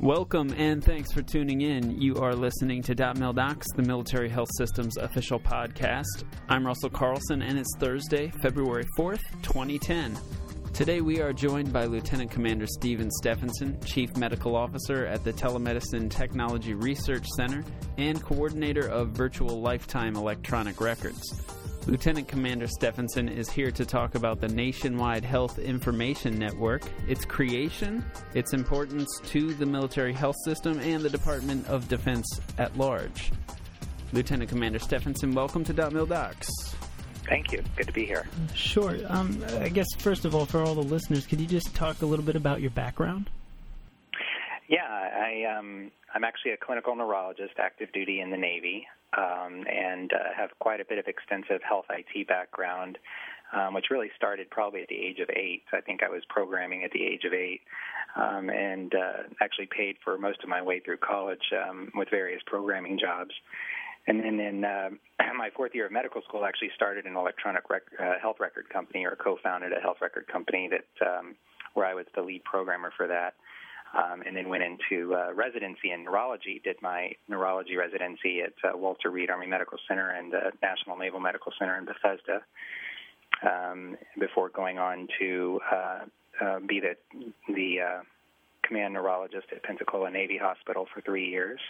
Welcome and thanks for tuning in. You are listening to .mil Docs, the Military Health Systems official podcast. I'm Russell Carlson and it's Thursday, February 4th, 2010. Today we are joined by Lieutenant Commander Steven Steffensen, Chief Medical Officer at the Telemedicine Technology Research Center and Coordinator of Virtual Lifetime Electronic Records. Lieutenant Commander Steffensen is here to talk about the Nationwide Health Information Network, its creation, its importance to the military health system, and the Department of Defense at large. Lieutenant Commander Steffensen, welcome to Dot Mil Docs. Thank you. Good to be here. Sure. Um, I guess, first of all, for all the listeners, could you just talk a little bit about your background? Yeah, I, um, I'm actually a clinical neurologist, active duty in the Navy um, and uh, have quite a bit of extensive health IT background, um, which really started probably at the age of eight. I think I was programming at the age of eight, um, and uh, actually paid for most of my way through college um, with various programming jobs. And then in uh, my fourth year of medical school, I actually started an electronic rec- uh, health record company, or co-founded a health record company that um, where I was the lead programmer for that um, and then went into uh, residency in neurology. Did my neurology residency at uh, Walter Reed Army Medical Center and uh, National Naval Medical Center in Bethesda. Um, before going on to uh, uh, be the the uh, command neurologist at Pensacola Navy Hospital for three years,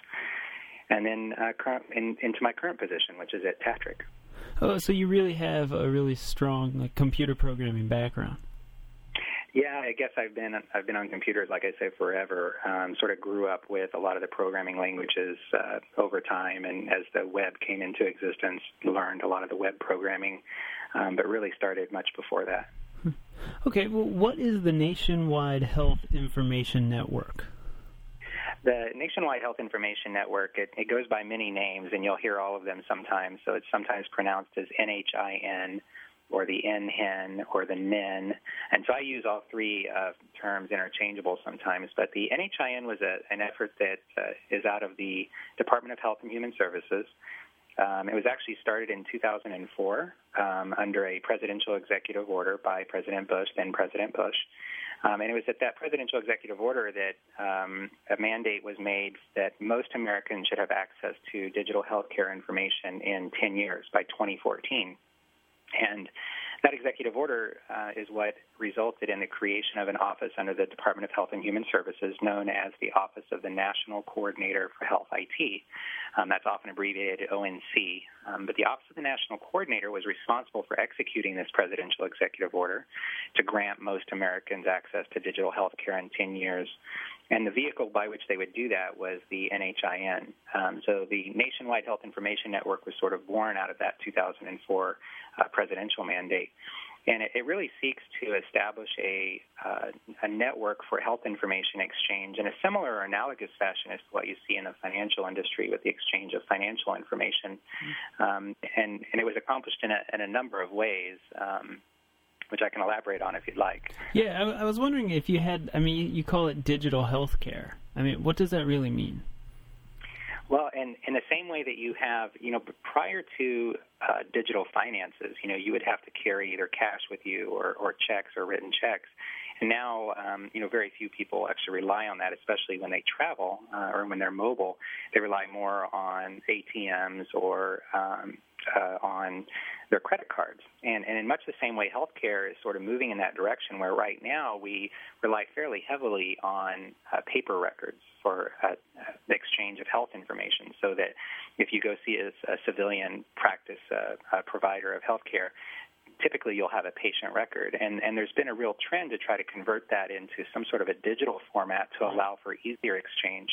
and then current, in, into my current position, which is at TATRC. Oh, so you really have a really strong like, computer programming background. Yeah, I guess I've been I've been on computers, like I say, forever. Um, sort of grew up with a lot of the programming languages uh, over time, and as the web came into existence, learned a lot of the web programming, um, but really started much before that. Okay, well, what is the Nationwide Health Information Network? The Nationwide Health Information Network, it, it goes by many names, and you'll hear all of them sometimes. So it's sometimes pronounced as NHIN or the NHIN or the NIN. And so I use all three uh, terms interchangeable sometimes. But the NHIN was a, an effort that uh, is out of the Department of Health and Human Services. Um, it was actually started in 2004 um, under a presidential executive order by President Bush, then President Bush. Um, and it was at that presidential executive order that um, a mandate was made that most Americans should have access to digital health care information in 10 years by 2014. And that executive order uh, is what resulted in the creation of an office under the Department of Health and Human Services known as the Office of the National Coordinator for Health IT. Um, that's often abbreviated ONC. Um, but the Office of the National Coordinator was responsible for executing this presidential executive order to grant most Americans access to digital health care in 10 years. And the vehicle by which they would do that was the NHIN. Um, so the Nationwide Health Information Network was sort of born out of that 2004 uh, presidential mandate. And it, it, really seeks to establish a, uh, a network for health information exchange in a similar or analogous fashion as to what you see in the financial industry with the exchange of financial information. Mm-hmm. Um, and, and it was accomplished in a, in a number of ways. Um, which I can elaborate on if you'd like. Yeah, I, I was wondering if you had. I mean, you call it digital healthcare. I mean, what does that really mean? Well, in in the same way that you have, you know, prior to uh, digital finances, you know, you would have to carry either cash with you or, or checks or written checks. And now, um, you know, very few people actually rely on that, especially when they travel uh, or when they're mobile. They rely more on ATMs or um, uh, on their credit cards. And, and in much the same way, healthcare is sort of moving in that direction, where right now we rely fairly heavily on uh, paper records for uh, the exchange of health information. So that if you go see a, a civilian practice uh, provider of healthcare, typically you'll have a patient record. And, and there's been a real trend to try to convert that into some sort of a digital format to allow for easier exchange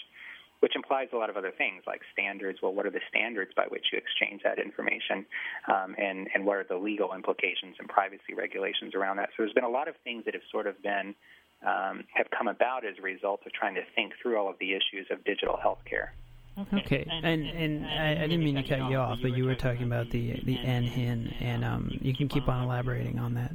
which implies a lot of other things like standards. Well, what are the standards by which you exchange that information, um, and and what are the legal implications and privacy regulations around that? So there's been a lot of things that have sort of been um, have come about as a result of trying to think through all of the issues of digital healthcare. Okay, okay. And, and, and, I, I, didn't mean to cut you off, but you were talking about the the NHIN, and um, you can keep on elaborating on that.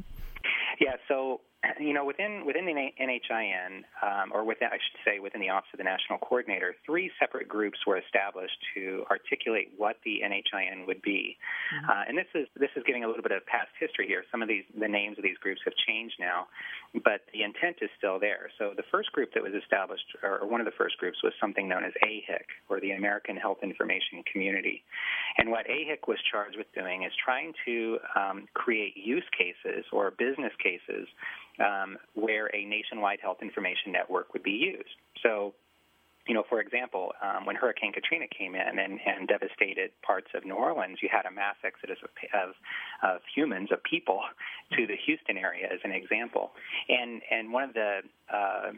Yeah, so you know, within within the NHIN, um, or within, I should say, within the Office of the National Coordinator, three separate groups were established to articulate what the NHIN would be. Mm-hmm. Uh, and this is this is giving a little bit of past history here. Some of these the names of these groups have changed now, but the intent is still there. So the first group that was established, or one of the first groups, was something known as AHIC, or the American Health Information Community. And what AHIC was charged with doing is trying to um, create use cases or business cases um, where a nationwide health information network would be used. So, you know, for example, um, when Hurricane Katrina came in and, and, devastated parts of New Orleans, you had a mass exodus of, of, of, humans, of people, to the Houston area as an example. And and one of the uh,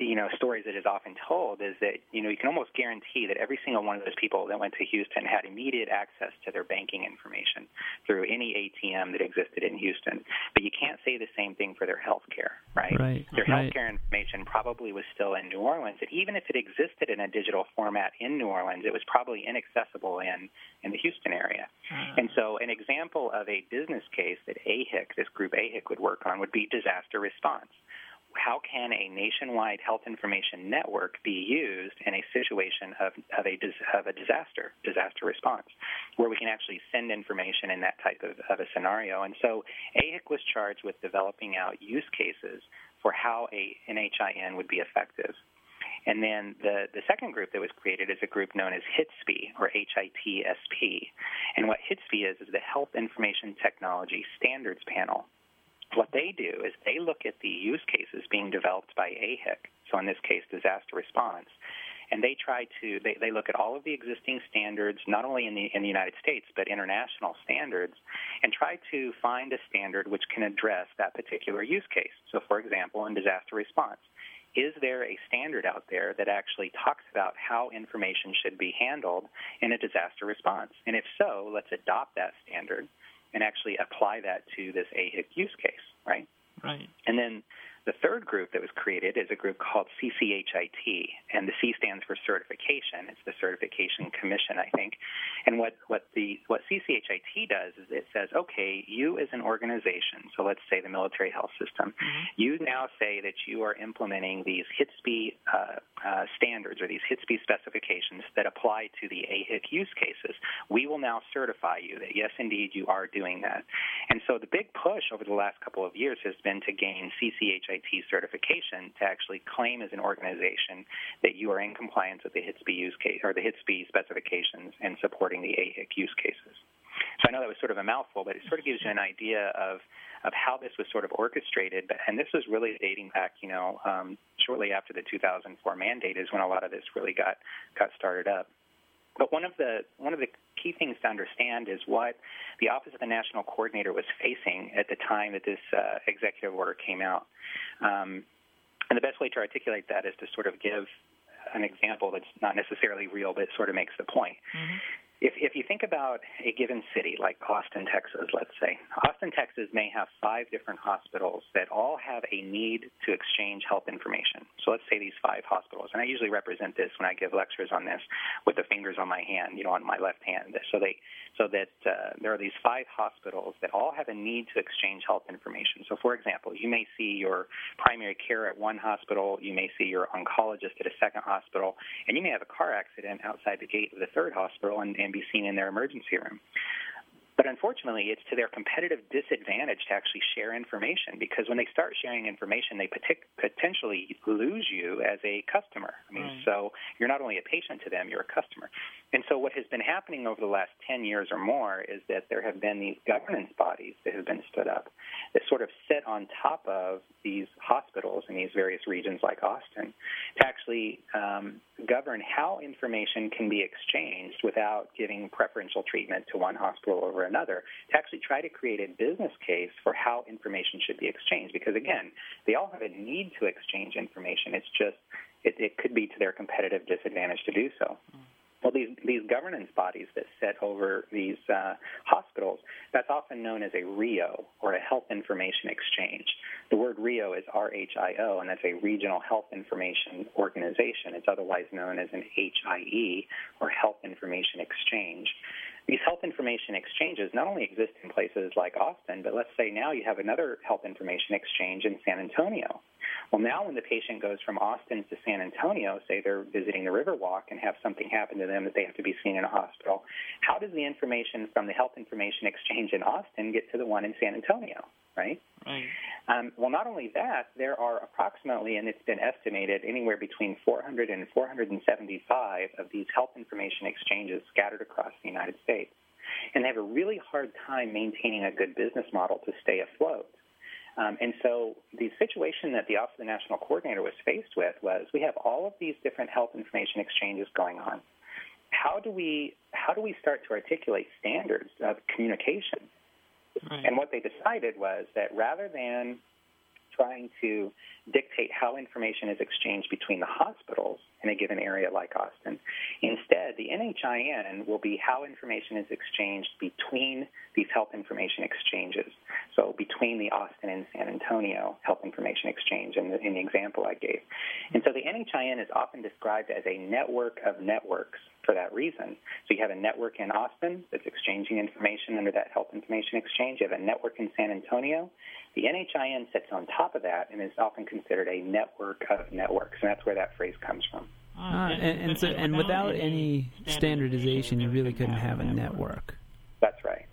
you know stories that is often told is that you know you can almost guarantee that every single one of those people that went to Houston had immediate access to their banking information through any ATM that existed in Houston. But you can't say the same thing for their health care, right? right? Their right. healthcare information probably was still in New Orleans, and even if it existed in a digital format in New Orleans, it was probably inaccessible in in the Houston area. Uh. And so, an example of a business case that AHIC, this group AHIC, would work on would be disaster response how can a nationwide health information network be used in a situation of, of, a, of a disaster, disaster response, where we can actually send information in that type of, of a scenario? And so AHIC was charged with developing out use cases for how a NHIN would be effective. And then the, the second group that was created is a group known as HITSP, or H-I-T-S-P. And what HITSP is, is the Health Information Technology Standards Panel. What they do is they look at the use cases being developed by AHIC, so in this case, disaster response, and they try to they, they look at all of the existing standards, not only in the in the United States but international standards, and try to find a standard which can address that particular use case. So, for example, in disaster response, is there a standard out there that actually talks about how information should be handled in a disaster response? And if so, let's adopt that standard and actually apply that to this AHIC use case, right? Right. And then the third group that was created is a group called CCHIT, and the C stands for certification. It's the Certification Commission, I think. And what, what the what CCHIT does is it says, okay, you as an organization, so let's say the military health system, mm-hmm. you now say that you are implementing these HITSP uh, uh, standards or these HITSP specifications that apply to the AHIC use cases. We will now certify you that yes, indeed, you are doing that. And so the big push over the last couple of years has been to gain CCHIT IT certification to actually claim as an organization that you are in compliance with the HITSP use case or the HITSP specifications and supporting the AHIC use cases. So I know that was sort of a mouthful, but it sort of gives you an idea of of how this was sort of orchestrated. And this was really dating back, you know, um, shortly after the 2004 mandate is when a lot of this really got got started up. But one of the one of the key things to understand is what the Office of the National Coordinator was facing at the time that this uh, executive order came out. Um, and the best way to articulate that is to sort of give an example that's not necessarily real, but sort of makes the point. Mm-hmm. Think about a given city like Austin, Texas, let's say, Austin, Texas may have five different hospitals that all have a need to exchange health information. So let's say these five hospitals, and I usually represent this when I give lectures on this with the fingers on my hand, you know, on my left hand. So they, so that uh, there are these five hospitals that all have a need to exchange health information. So, for example, you may see your primary care at one hospital, you may see your oncologist at a second hospital, and you may have a car accident outside the gate of the third hospital, and, and be seen in their emergency room. But unfortunately, it's to their competitive disadvantage to actually share information because when they start sharing information, they potentially lose you as a customer. I mean, so you're not only a patient to them, you're a customer. And so what has been happening over the last 10 years or more is that there have been these governance bodies that have been stood up that sort of sit on top of these hospitals in these various regions like Austin to actually um, govern how information can be exchanged without giving preferential treatment to one hospital over another, to actually try to create a business case for how information should be exchanged. Because again, they all have a need to exchange information. It's just, it, it could be to their competitive disadvantage to do so. Mm. Well, these, these governance bodies that sit over these uh, hospitals, that's often known as a RHIO, or a Health Information Exchange. The word RHIO is R-H-I-O, and that's a Regional Health Information Organization. It's otherwise known as an HIE, or Health Information Exchange. These health information exchanges not only exist in places like Austin, but let's say now you have another health information exchange in San Antonio. Well, now when the patient goes from Austin to San Antonio, say they're visiting the Riverwalk and have something happen to them that they have to be seen in a hospital, how does the information from the health information exchange in Austin get to the one in San Antonio, right? Right. Um, well, not only that, there are approximately, and it's been estimated, anywhere between 400 and 475 of these health information exchanges scattered across the United States. And they have a really hard time maintaining a good business model to stay afloat. Um, and so the situation that the Office of the National Coordinator was faced with was we have all of these different health information exchanges going on. How do we how do we start to articulate standards of communication? Right. And what they decided was that rather than trying to dictate how information is exchanged between the hospitals in a given area like Austin. Instead, the NHIN will be how information is exchanged between these health information exchanges. So between the Austin and San Antonio Health Information Exchange in the, in the example I gave. And so the NHIN is often described as a network of networks for that reason. So you have a network in Austin that's exchanging information under that health information exchange. You have a network in San Antonio. The NHIN sits on top of that and is often considered a network of networks, and that's where that phrase comes from. Uh, and, and, so, and without any standardization, you really couldn't have a network.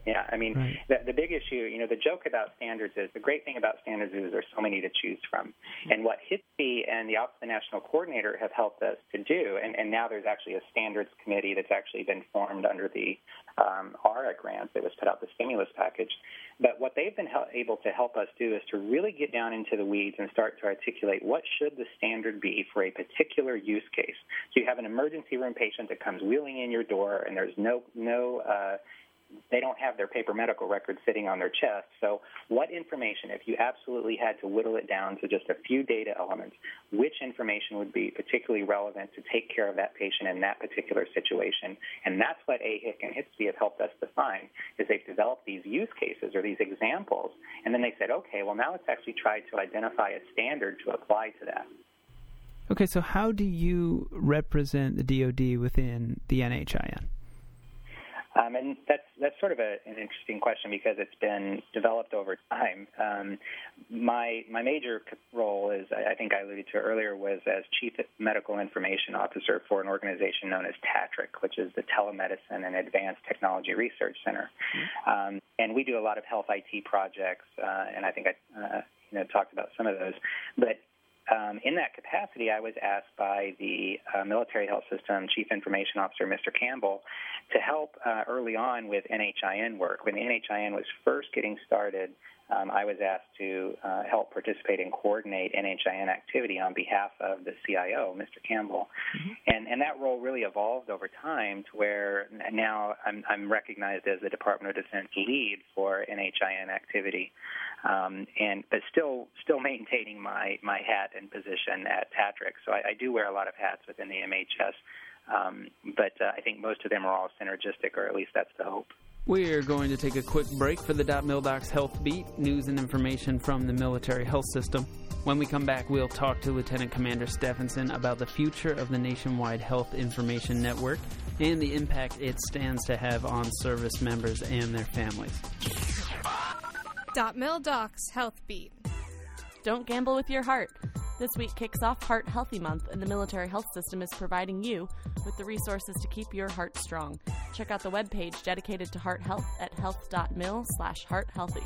Yeah, I mean, Right. the, the big issue, you know, the joke about standards is the great thing about standards is there's so many to choose from. And what HITSP and the Office of the National Coordinator have helped us to do, and, and now there's actually a standards committee that's actually been formed under the um, ARRA grant that was put out the stimulus package. But what they've been able to help us do is to really get down into the weeds and start to articulate what should the standard be for a particular use case. So you have an emergency room patient that comes wheeling in your door, and there's no no uh, they don't have their paper medical record sitting on their chest. So, what information, if you absolutely had to whittle it down to just a few data elements, which information would be particularly relevant to take care of that patient in that particular situation? And that's what AHIC and HITSP have helped us define, is they've developed these use cases or these examples, and then they said, okay, well, now let's actually try to identify a standard to apply to that. Okay, so how do you represent the DoD within the NHIN? Um, and that's that's sort of a, an interesting question because it's been developed over time. Um, my my major role is I think I alluded to earlier was as chief medical information officer for an organization known as TATRC, which is the Telemedicine and Advanced Technology Research Center. Um, and we do a lot of health IT projects, uh, and I think I uh, you know talked about some of those. But um, in that capacity, I was asked by the uh, Military Health System Chief Information Officer, Mr. Campbell, to help uh, early on with NHIN work. When the NHIN was first getting started, um, I was asked to uh, help participate and coordinate NHIN activity on behalf of the CIO, Mr. Campbell. And, and that role really evolved over time to where now I'm, I'm recognized as the Department of Defense lead for NHIN activity um, and but still still maintaining my my hat and position at TATRC. So I, I do wear a lot of hats within the MHS, um, but uh, I think most of them are all synergistic, or at least that's the hope. We're going to take a quick break for the Mildocs Health Beat, news and information from the military health system. When we come back, we'll talk to Lieutenant Commander Steffensen about the future of the nationwide health information network and the impact it stands to have on service members and their families. Dot Mill Docs Health Beat. Don't gamble with your heart. This week kicks off Heart Healthy Month, and the military health system is providing you with the resources to keep your heart strong. Check out the webpage dedicated to heart health at health.mil slash hearthealthy.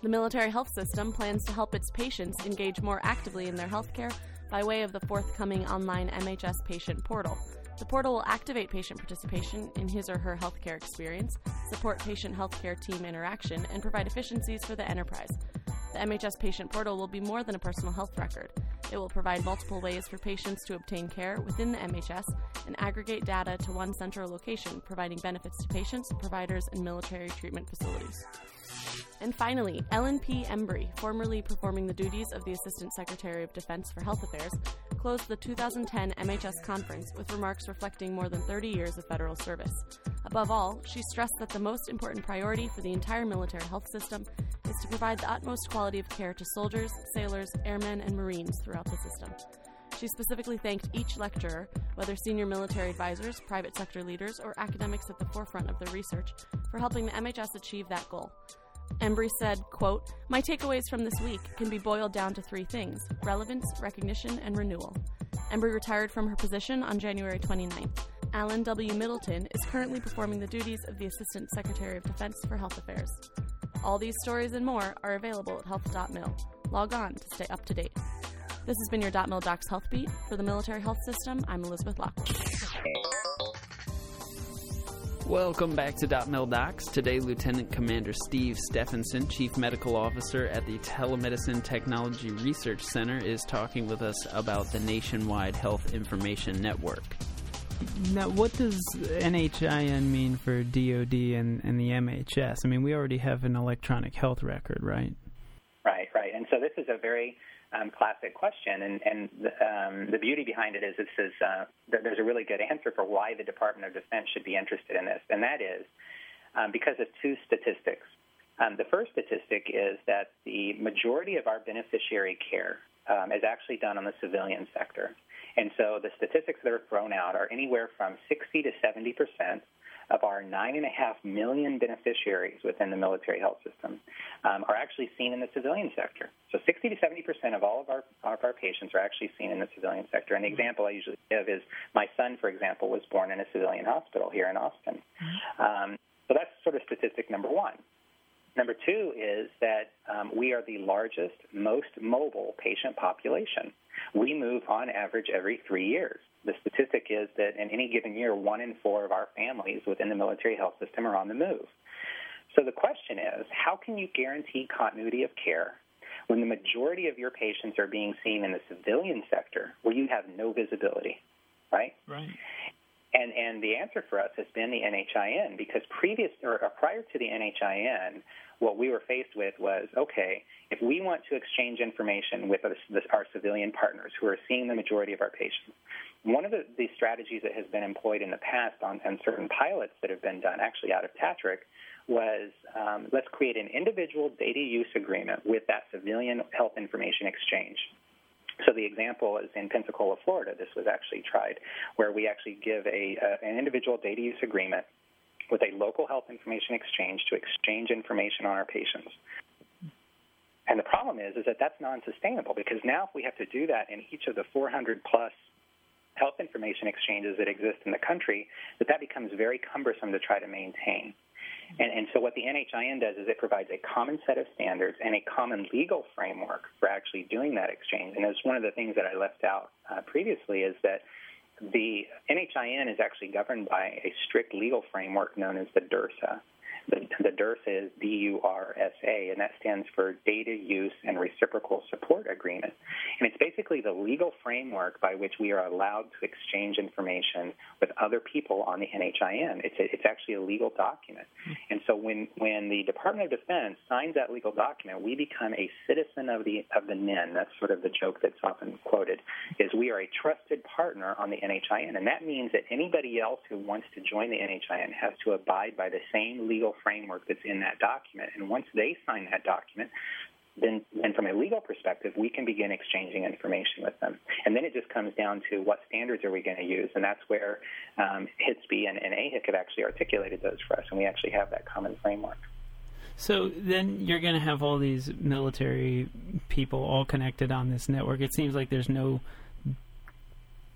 The military health system plans to help its patients engage more actively in their healthcare by way of the forthcoming online MHS patient portal. The portal will activate patient participation in his or her healthcare experience, support patient healthcare team interaction, and provide efficiencies for the enterprise. The MHS patient portal will be more than a personal health record. It will provide multiple ways for patients to obtain care within the MHS and aggregate data to one central location, providing benefits to patients, providers, and military treatment facilities. And finally, Ellen P. Embrey, formerly performing the duties of the Assistant Secretary of Defense for Health Affairs, closed the 2010 MHS conference with remarks reflecting more than 30 years of federal service. Above all, she stressed that the most important priority for the entire military health system is to provide the utmost quality of care to soldiers, sailors, airmen, and Marines throughout the system. She specifically thanked each lecturer, whether senior military advisors, private sector leaders, or academics at the forefront of their research, for helping the MHS achieve that goal. Embrey said, quote, My takeaways from this week can be boiled down to three things relevance, recognition, and renewal. Embrey retired from her position on January 29th. Allen W. Middleton is currently performing the duties of the Assistant Secretary of Defense for Health Affairs. All these stories and more are available at health.mil. Log on to stay up to date. This has been your .mil Docs Health Beat. For the Military Health System, I'm Elizabeth Lockwood. Welcome back to Dot Mil Docs. Today, Lieutenant Commander Steve Steffensen, Chief Medical Officer at the Telemedicine Technology Research Center, is talking with us about the Nationwide Health Information Network. Now, what does NHIN mean for DoD and, and the MHS? I mean, we already have an electronic health record, right? Right, right. And so this is a very um, classic question, and, and the, um, the beauty behind it is this is uh, there's a really good answer for why the Department of Defense should be interested in this, and that is um, because of two statistics. Um, the first statistic is that the majority of our beneficiary care um, is actually done on the civilian sector, and so the statistics that are thrown out are anywhere from 60 to 70 percent of our 9.5 million beneficiaries within the military health system um, are actually seen in the civilian sector. So 60 to 70 percent of all of our, of our patients are actually seen in the civilian sector. And the example I usually give is my son, for example, was born in a civilian hospital here in Austin. Um, so that's sort of statistic number one. Number two is that um, we are the largest, most mobile patient population. We move on average every three years the statistic is that in any given year, one in four of our families within the military health system are on the move. So the question is, how can you guarantee continuity of care when the majority of your patients are being seen in the civilian sector where you have no visibility, right? Right. And and the answer for us has been the NHIN because previous or, or prior to the NHIN, what we were faced with was okay, if we want to exchange information with our, our civilian partners who are seeing the majority of our patients, one of the, the, strategies that has been employed in the past on, on certain pilots that have been done, actually out of TATRC, was um, let's create an individual data use agreement with that civilian health information exchange. So the example is in Pensacola, Florida. This was actually tried, where we actually give a, an individual data use agreement with a local health information exchange to exchange information on our patients. And the problem is, is that that's non-sustainable because now if we have to do that in each of the 400 plus health information exchanges that exist in the country, that that becomes very cumbersome to try to maintain. And, and, so what the NHIN does is it provides a common set of standards and a common legal framework for actually doing that exchange. And it's one of the things that I left out uh, previously is that the NHIN is actually governed by a strict legal framework known as the DURSA. The, DURSA is D-U-R-S-A, and that stands for Data Use and Reciprocal Support Agreement. And it's basically the legal framework by which we are allowed to exchange information with other people on the NHIN. It's, a, it's actually a legal document. And so when, when the Department of Defense signs that legal document, we become a citizen of the, of the NIN. That's sort of the joke that's often quoted, is we are a trusted partner on the NHIN. And that means that anybody else who wants to join the NHIN has to abide by the same legal framework that's in that document. And once they sign that document, then, then from a legal perspective, we can begin exchanging information with them. And then it just comes down to what standards are we going to use, and that's where um, HITSP and, and AHIC have actually articulated those for us, and we actually have that common framework. So then you're going to have all these military people all connected on this network. It seems like there's no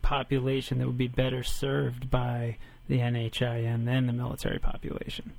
population that would be better served by the NHIN than the military population.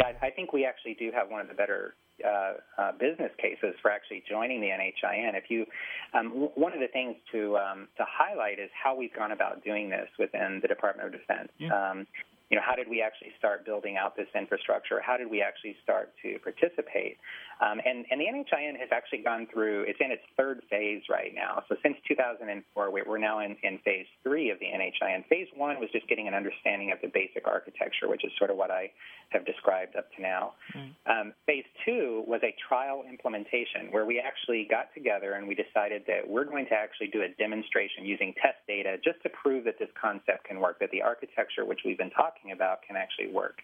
Yeah, I think we actually do have one of the better uh, uh, business cases for actually joining the NHIN. If you, um, w- one of the things to um, to highlight is how we've gone about doing this within the Department of Defense. Yeah. Um, you know, how did we actually start building out this infrastructure? How did we actually start to participate? Um, and, and the NHIN has actually gone through, it's in its third phase right now. So since 2004, we're now in, in phase three of the NHIN. Phase one was just getting an understanding of the basic architecture, which is sort of what I have described up to now. Mm. Um, phase two was a trial implementation where we actually got together and we decided that we're going to actually do a demonstration using test data just to prove that this concept can work, that the architecture, which we've been talking talking about can actually work.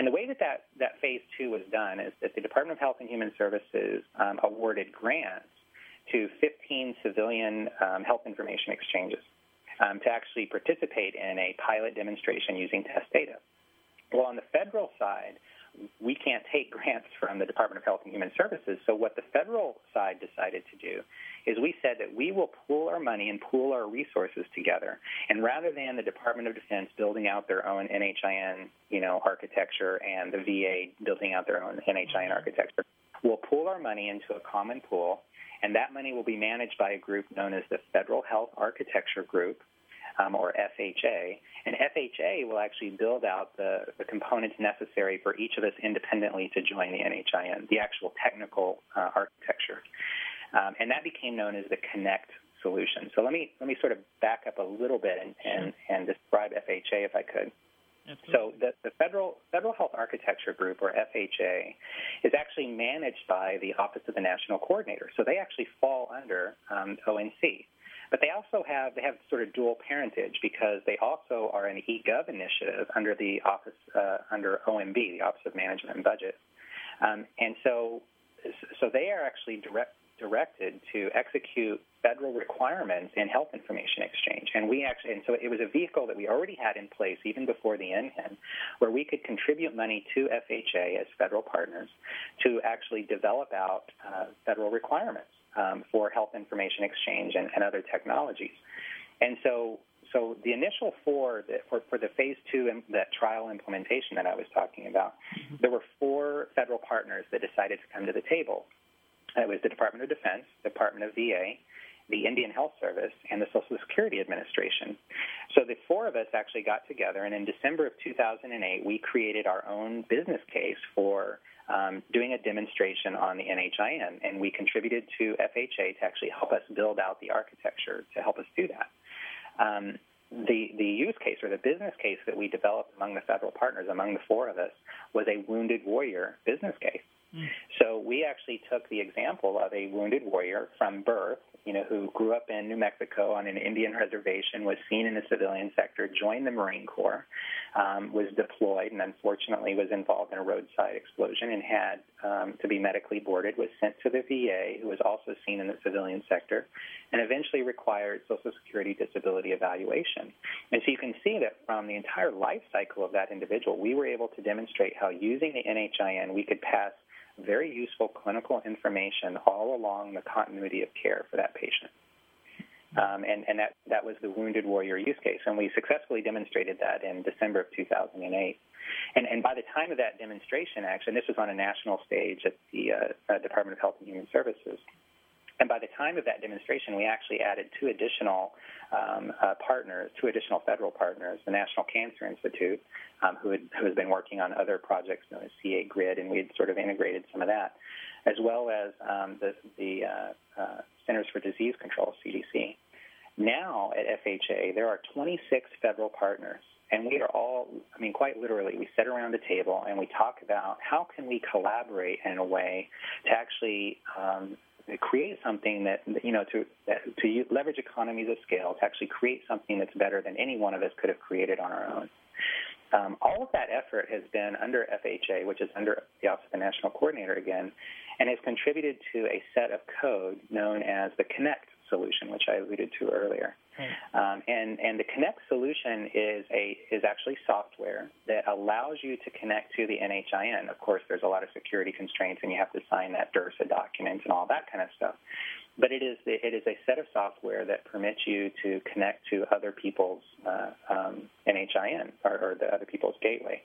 And the way that that, that phase two was done is that the Department of Health and Human Services um, awarded grants to 15 civilian um, health information exchanges um, to actually participate in a pilot demonstration using test data. Well, on the federal side, we can't take grants from the Department of Health and Human Services. So what the federal side decided to do is we said that we will pool our money and pool our resources together. And rather than the Department of Defense building out their own NHIN, you know, architecture and the VA building out their own NHIN mm-hmm. architecture, we'll pool our money into a common pool, and that money will be managed by a group known as the Federal Health Architecture Group, um, or FHA. And FHA will actually build out the, the, components necessary for each of us independently to join the NHIN, the actual technical uh, architecture. Um, and that became known as the Connect solution. So let me let me sort of back up a little bit and, and, and describe FHA if I could. Absolutely. So the, the Federal Federal Health Architecture Group, or FHA, is actually managed by the Office of the National Coordinator. So they actually fall under um, ONC. But they also have they have sort of dual parentage because they also are an eGov initiative under the office uh, under OMB, the Office of Management and Budget, um, and so so they are actually direct directed to execute federal requirements in health information exchange. And we actually, and so it was a vehicle that we already had in place even before the NHIN, where we could contribute money to FHA as federal partners to actually develop out uh, federal requirements um, for health information exchange and, and other technologies. And so so the initial four the, for, for the phase two and that trial implementation that I was talking about, mm-hmm. there were four federal partners that decided to come to the table. It was the Department of Defense, Department of VA, the Indian Health Service, and the Social Security Administration. So the four of us actually got together, and in December of 2008, we created our own business case for um, doing a demonstration on the NHIN, and we contributed to FHA to actually help us build out the architecture to help us do that. Um, the, the use case or the business case that we developed among the federal partners, among the four of us, was a wounded warrior business case. Mm. So we actually took the example of a wounded warrior from birth, you know, who grew up in New Mexico on an Indian reservation, was seen in the civilian sector, joined the Marine Corps, um, was deployed, and unfortunately was involved in a roadside explosion and had um, to be medically boarded, was sent to the VA, who was also seen in the civilian sector, and eventually required Social Security disability evaluation. And so you can see that from the entire life cycle of that individual, we were able to demonstrate how using the NHIN we could pass very useful clinical information all along the continuity of care for that patient. Um, and, and that, that was the Wounded Warrior use case. And we successfully demonstrated that in December of 2008. And, and by the time of that demonstration, actually, this was on a national stage at the uh, uh, Department of Health and Human Services, and by the time of that demonstration, we actually added two additional um, uh, partners, two additional federal partners, the National Cancer Institute, um, who, had, who has been working on other projects known as caGrid, and we had sort of integrated some of that, as well as um, the, the uh, uh, Centers for Disease Control, CDC. Now at FHA, there are 26 federal partners and we are all i mean quite literally we sit around the table and we talk about how can we collaborate in a way to actually um, create something that you know to to leverage economies of scale to actually create something that's better than any one of us could have created on our own. Um, all of that effort has been under FHA, which is under the Office of the National Coordinator again, and has contributed to a set of code known as the Connect solution, which I alluded to earlier. Um, and, and the Connect solution is a is actually software that allows you to connect to the NHIN. Of course, there's a lot of security constraints, and you have to sign that DURSA document and all that kind of stuff. But it is it is a set of software that permits you to connect to other people's uh, um, NHIN or, or, the other people's gateway.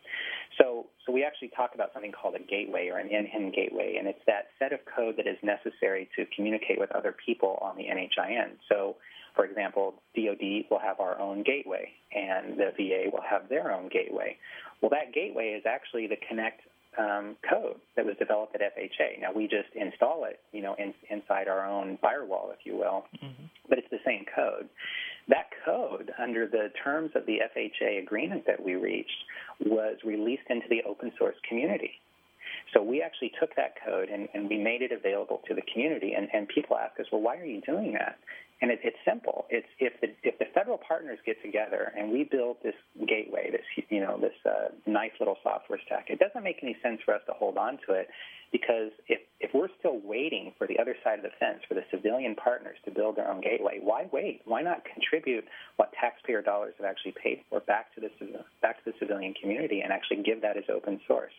So so we actually talk about something called a gateway or an NHIN gateway, and it's that set of code that is necessary to communicate with other people on the NHIN. So for example, DoD will have our own gateway, and the VA will have their own gateway. Well, that gateway is actually the Connect um, code that was developed at FHA. Now we just install it, you know, in, inside our own firewall, if you will, mm-hmm. but it's the same code. That code, under the terms of the FHA agreement that we reached, was released into the open source community. So we actually took that code and, and we made it available to the community. And, and people ask us, well, why are you doing that? And it, it's simple. It's if the if the federal partners get together and we build this gateway, this you know this uh, nice little software stack, it doesn't make any sense for us to hold on to it because if if we're still waiting for the other side of the fence for the civilian partners to build their own gateway, why wait? Why not contribute what taxpayer dollars have actually paid for back to the back to the civilian community and actually give that as open source?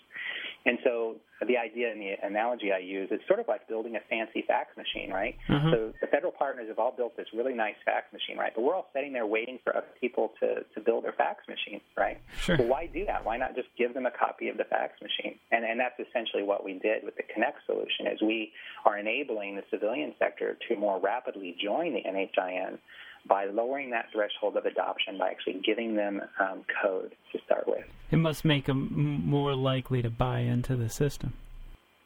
And so the idea and the analogy I use is sort of like building a fancy fax machine, right? Mm-hmm. So the federal partners have all built this really nice fax machine, right? But we're all sitting there waiting for other people to, to build their fax machines, right? Sure. So why do that? Why not just give them a copy of the fax machine? And and that's essentially what we did with the Connect solution is we are enabling the civilian sector to more rapidly join the NHIN by lowering that threshold of adoption by actually giving them um, code to start with. It must make them more likely to buy into the system.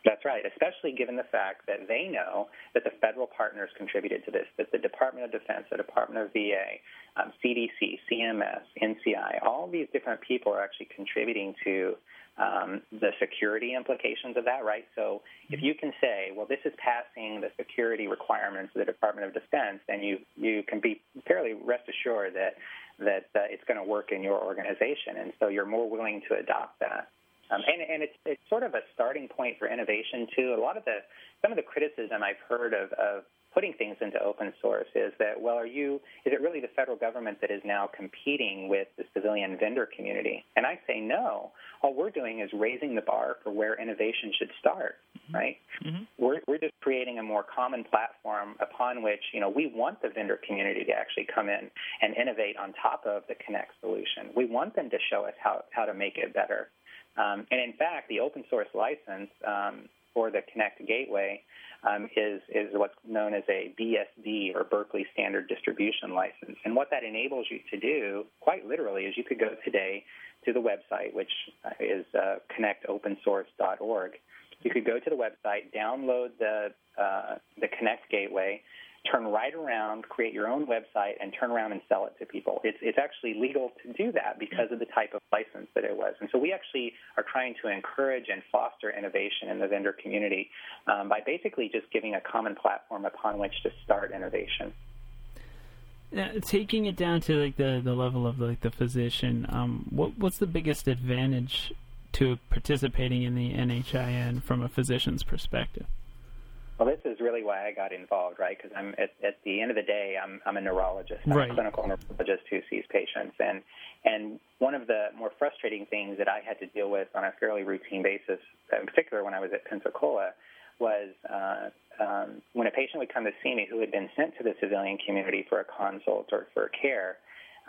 That's right, especially given the fact that they know that the federal partners contributed to this, that the Department of Defense, the Department of VA, um, CDC, CMS, NCI, all these different people are actually contributing to um, the security implications of that, right? So if you can say, well, this is passing the security requirements of the Department of Defense, then you, you can be fairly rest assured that, that uh, it's going to work in your organization. And so you're more willing to adopt that. Um, and and it's, it's sort of a starting point for innovation, too. A lot of the, some of the criticism I've heard of, of putting things into open source is that, well, are you, is it really the federal government that is now competing with the civilian vendor community? And I say no. All we're doing is raising the bar for where innovation should start, mm-hmm. right? Mm-hmm. We're, we're just creating a more common platform upon which, you know, we want the vendor community to actually come in and innovate on top of the Connect solution. We want them to show us how, how to make it better. Um, and in fact, the open source license um, for the Connect Gateway um, is is what's known as a BSD or Berkeley Standard Distribution License. And what that enables you to do, quite literally, is you could go today to the website, which uh, is uh, connectopensource.org. You could go to the website, download the uh, the Connect Gateway, turn right around, create your own website, and turn around and sell it to people. It's, it's actually legal to do that because of the type of license that it was. And so we actually are trying to encourage and foster innovation in the vendor community um, by basically just giving a common platform upon which to start innovation. Now, taking it down to like the, the level of like the physician, um, what what's the biggest advantage to participating in the NHIN from a physician's perspective? Well, this is really why I got involved, right? Because I'm at, at the end of the day, I'm I'm a neurologist, I'm right. a clinical neurologist who sees patients, and and one of the more frustrating things that I had to deal with on a fairly routine basis, in particular when I was at Pensacola, was uh, um, when a patient would come to see me who had been sent to the civilian community for a consult or for care.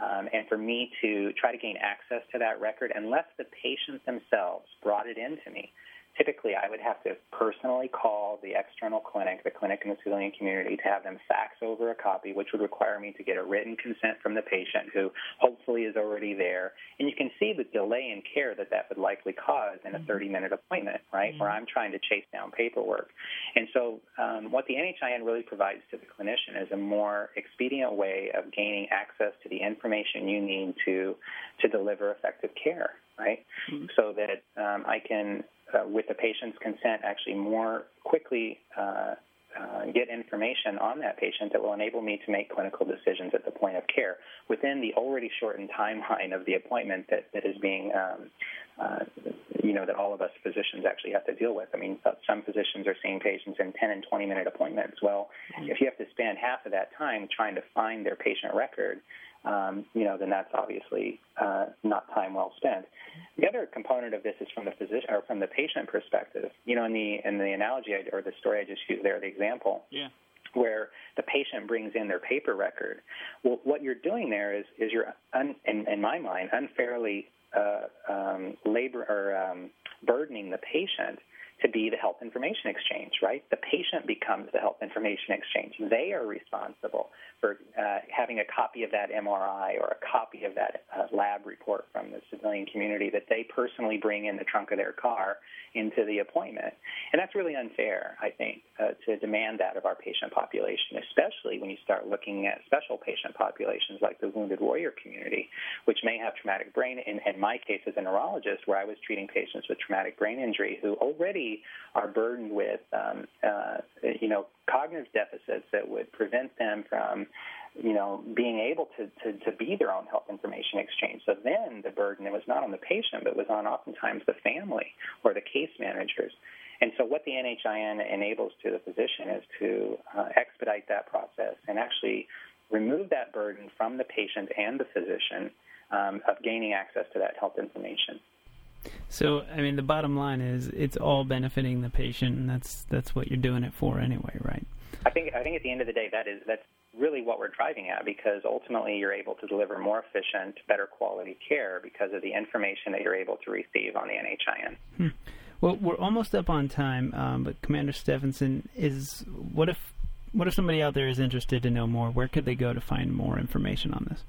Um, and for me to try to gain access to that record, unless the patients themselves brought it in to me, typically I would have to personally call the external clinic, the clinic in the civilian community, to have them fax over a copy, which would require me to get a written consent from the patient who hopefully is already there. And you can see the delay in care that that would likely cause in a mm-hmm. 30 minute appointment, right, mm-hmm. where I'm trying to chase down paperwork. And so um, what the NHIN really provides to the clinician is a more expedient way of gaining access to the information you need to, to deliver effective care right? Mm-hmm. So that um, I can uh, with the patient's consent, actually more quickly uh, uh, get information on that patient that will enable me to make clinical decisions at the point of care within the already shortened timeline of the appointment that, that is being, um, uh, you know, that all of us physicians actually have to deal with. I mean, some physicians are seeing patients in 10 and 20 minute appointments. Well, mm-hmm. if you have to spend half of that time trying to find their patient record, um, you know, then that's obviously uh, not time well spent. The other component of this is from the physician or from the patient perspective. You know, in the in the analogy I, or the story I just used there, the example. Yeah. Where the patient brings in their paper record. Well, what you're doing there is is you're, un, in, in my mind, unfairly uh, um, labor or um, burdening the patient to be the health information exchange, right? The patient becomes the health information exchange. They are responsible for uh, having a copy of that MRI or a copy of that uh, lab report from the civilian community that they personally bring in the trunk of their car into the appointment. And that's really unfair, I think, uh, to demand that of our patient population, especially when you start looking at special patient populations like the wounded warrior community, which may have traumatic brain. In, in my case, as a neurologist, where I was treating patients with traumatic brain injury who already are burdened with, um, uh, you know, cognitive deficits that would prevent them from you know, being able to, to, to be their own health information exchange. So then the burden it was not on the patient, but was on oftentimes the family or the case managers. And so what the NHIN enables to the physician is to uh, expedite that process and actually remove that burden from the patient and the physician um, of gaining access to that health information. So, I mean, the bottom line is it's all benefiting the patient, and that's that's what you're doing it for anyway, right? I think I think at the end of the day, that is that's really what we're driving at because ultimately you're able to deliver more efficient, better quality care because of the information that you're able to receive on the NHIN. Hmm. Well, we're almost up on time, um, but Commander Steffensen, is what if what if somebody out there is interested to know more? Where could they go to find more information on this?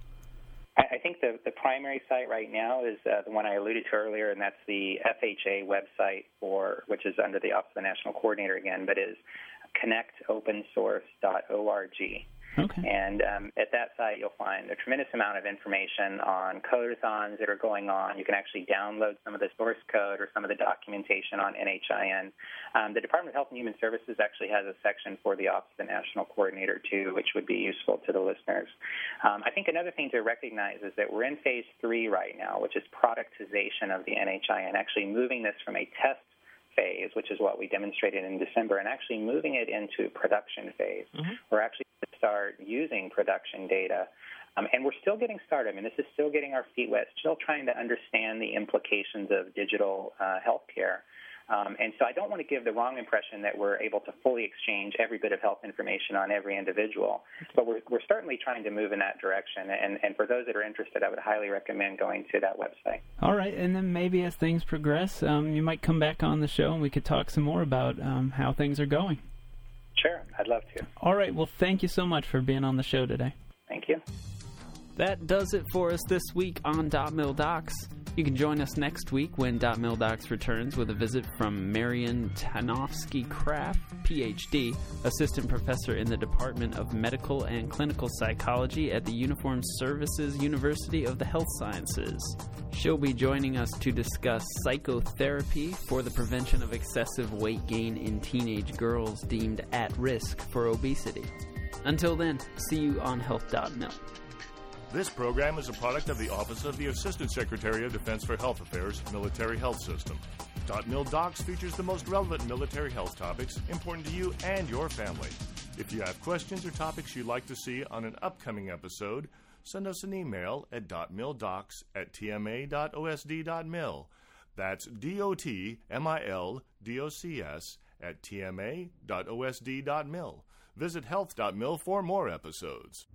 I, think the, the primary site right now is uh, the one I alluded to earlier, and that's the FHA website, for which is under the Office of the National Coordinator again, but is connectopensource.org. Okay. And um, at that site, you'll find a tremendous amount of information on codeathons that are going on. You can actually download some of the source code or some of the documentation on NHIN. Um, the Department of Health and Human Services actually has a section for the Office of the National Coordinator, too, which would be useful to the listeners. Um, I think another thing to recognize is that we're in phase three right now, which is productization of the NHIN, actually moving this from a test phase, which is what we demonstrated in December, and actually moving it into production phase. Mm-hmm. We're actually start using production data. Um, and we're still getting started. I mean, this is still getting our feet wet, still trying to understand the implications of digital uh, healthcare. Um, and so I don't want to give the wrong impression that we're able to fully exchange every bit of health information on every individual, but we're, we're certainly trying to move in that direction. And, and for those that are interested, I would highly recommend going to that website. All right, and then maybe as things progress, um, you might come back on the show and we could talk some more about um, how things are going. Sure, I'd love to. All right, well, thank you so much for being on the show today. Thank you. That does it for us this week on Dot Mil Docs. You can join us next week when Dot Docs returns with a visit from Marian Tanofsky Kraff, PhD, Assistant Professor in the Department of Medical and Clinical Psychology at the Uniformed Services University of the Health Sciences. She'll be joining us to discuss psychotherapy for the prevention of excessive weight gain in teenage girls deemed at risk for obesity. Until then, see you on health.mil. This program is a product of the Office of the Assistant Secretary of Defense for Health Affairs Military Health System. .mil Docs features the most relevant military health topics important to you and your family. If you have questions or topics you'd like to see on an upcoming episode, send us an email at .mildocs at tma.osd.mil. That's D-O-T-M-I-L-D-O-C-S at tma.osd.mil. Visit health.mil for more episodes.